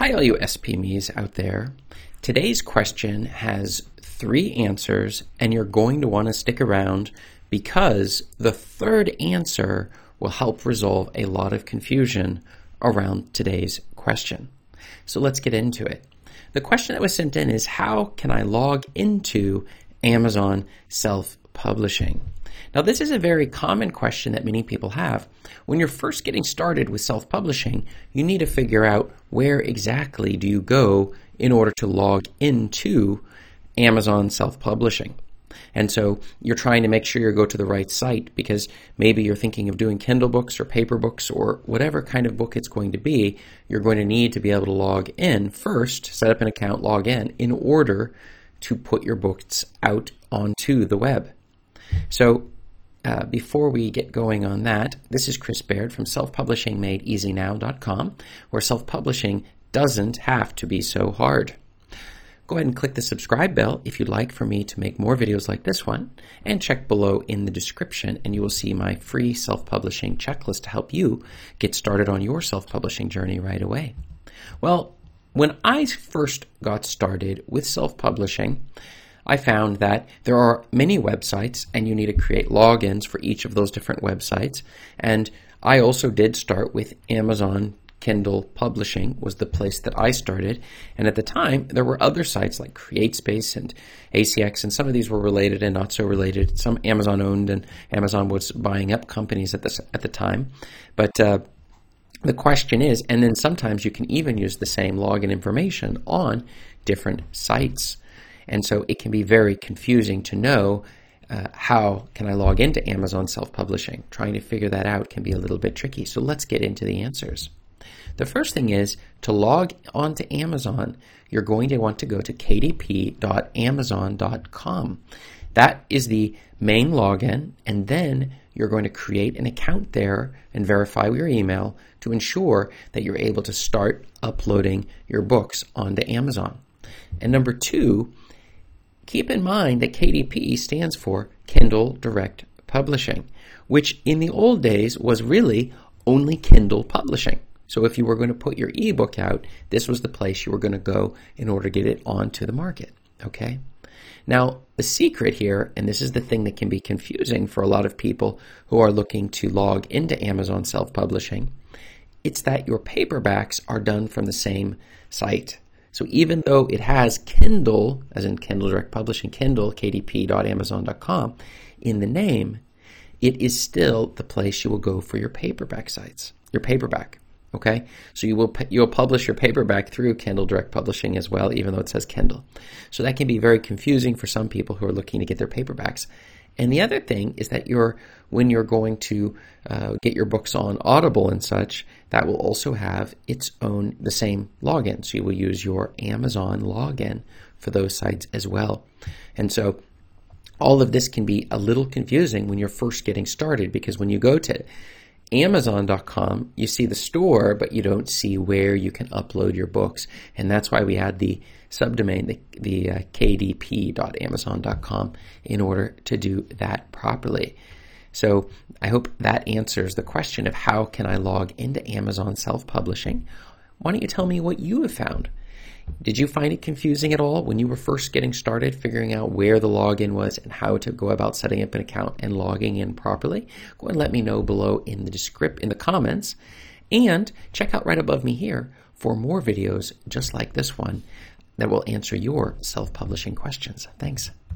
Hi, all you SPMEs out there. Today's question has three answers, and you're going to want to stick around because the third answer will help resolve a lot of confusion around today's question. So let's get into it. The question that was sent in is How can I log into Amazon self publishing? Now, this is a very common question that many people have. When you're first getting started with self publishing, you need to figure out where exactly do you go in order to log into Amazon self publishing. And so you're trying to make sure you go to the right site because maybe you're thinking of doing Kindle books or paper books or whatever kind of book it's going to be. You're going to need to be able to log in first, set up an account, log in in order to put your books out onto the web. So uh, before we get going on that, this is Chris Baird from selfpublishingmadeeasynow.com, where self publishing doesn't have to be so hard. Go ahead and click the subscribe bell if you'd like for me to make more videos like this one, and check below in the description, and you will see my free self publishing checklist to help you get started on your self publishing journey right away. Well, when I first got started with self publishing, I found that there are many websites and you need to create logins for each of those different websites. And I also did start with Amazon Kindle Publishing was the place that I started. And at the time, there were other sites like CreateSpace and ACX, and some of these were related and not so related. Some Amazon owned, and Amazon was buying up companies at the at the time. But uh, the question is, and then sometimes you can even use the same login information on different sites. And so it can be very confusing to know uh, how can I log into Amazon self publishing. Trying to figure that out can be a little bit tricky. So let's get into the answers. The first thing is to log onto Amazon, you're going to want to go to kdp.amazon.com. That is the main login, and then you're going to create an account there and verify your email to ensure that you're able to start uploading your books onto Amazon. And number two, Keep in mind that KDP stands for Kindle Direct Publishing, which in the old days was really only Kindle publishing. So if you were going to put your ebook out, this was the place you were going to go in order to get it onto the market. Okay? Now, the secret here, and this is the thing that can be confusing for a lot of people who are looking to log into Amazon self publishing, it's that your paperbacks are done from the same site. So even though it has Kindle, as in Kindle Direct Publishing, Kindle, kdp.amazon.com, in the name, it is still the place you will go for your paperback sites, your paperback. Okay, so you will you'll publish your paperback through Kindle Direct Publishing as well, even though it says Kindle. So that can be very confusing for some people who are looking to get their paperbacks. And the other thing is that you're when you're going to uh, get your books on Audible and such, that will also have its own the same login. So you will use your Amazon login for those sites as well. And so all of this can be a little confusing when you're first getting started because when you go to Amazon.com, you see the store, but you don't see where you can upload your books. And that's why we had the subdomain, the, the uh, kdp.amazon.com, in order to do that properly. So I hope that answers the question of how can I log into Amazon self publishing. Why don't you tell me what you have found? Did you find it confusing at all when you were first getting started figuring out where the login was and how to go about setting up an account and logging in properly? Go and let me know below in the descript in the comments. And check out right above me here for more videos just like this one that will answer your self-publishing questions. Thanks.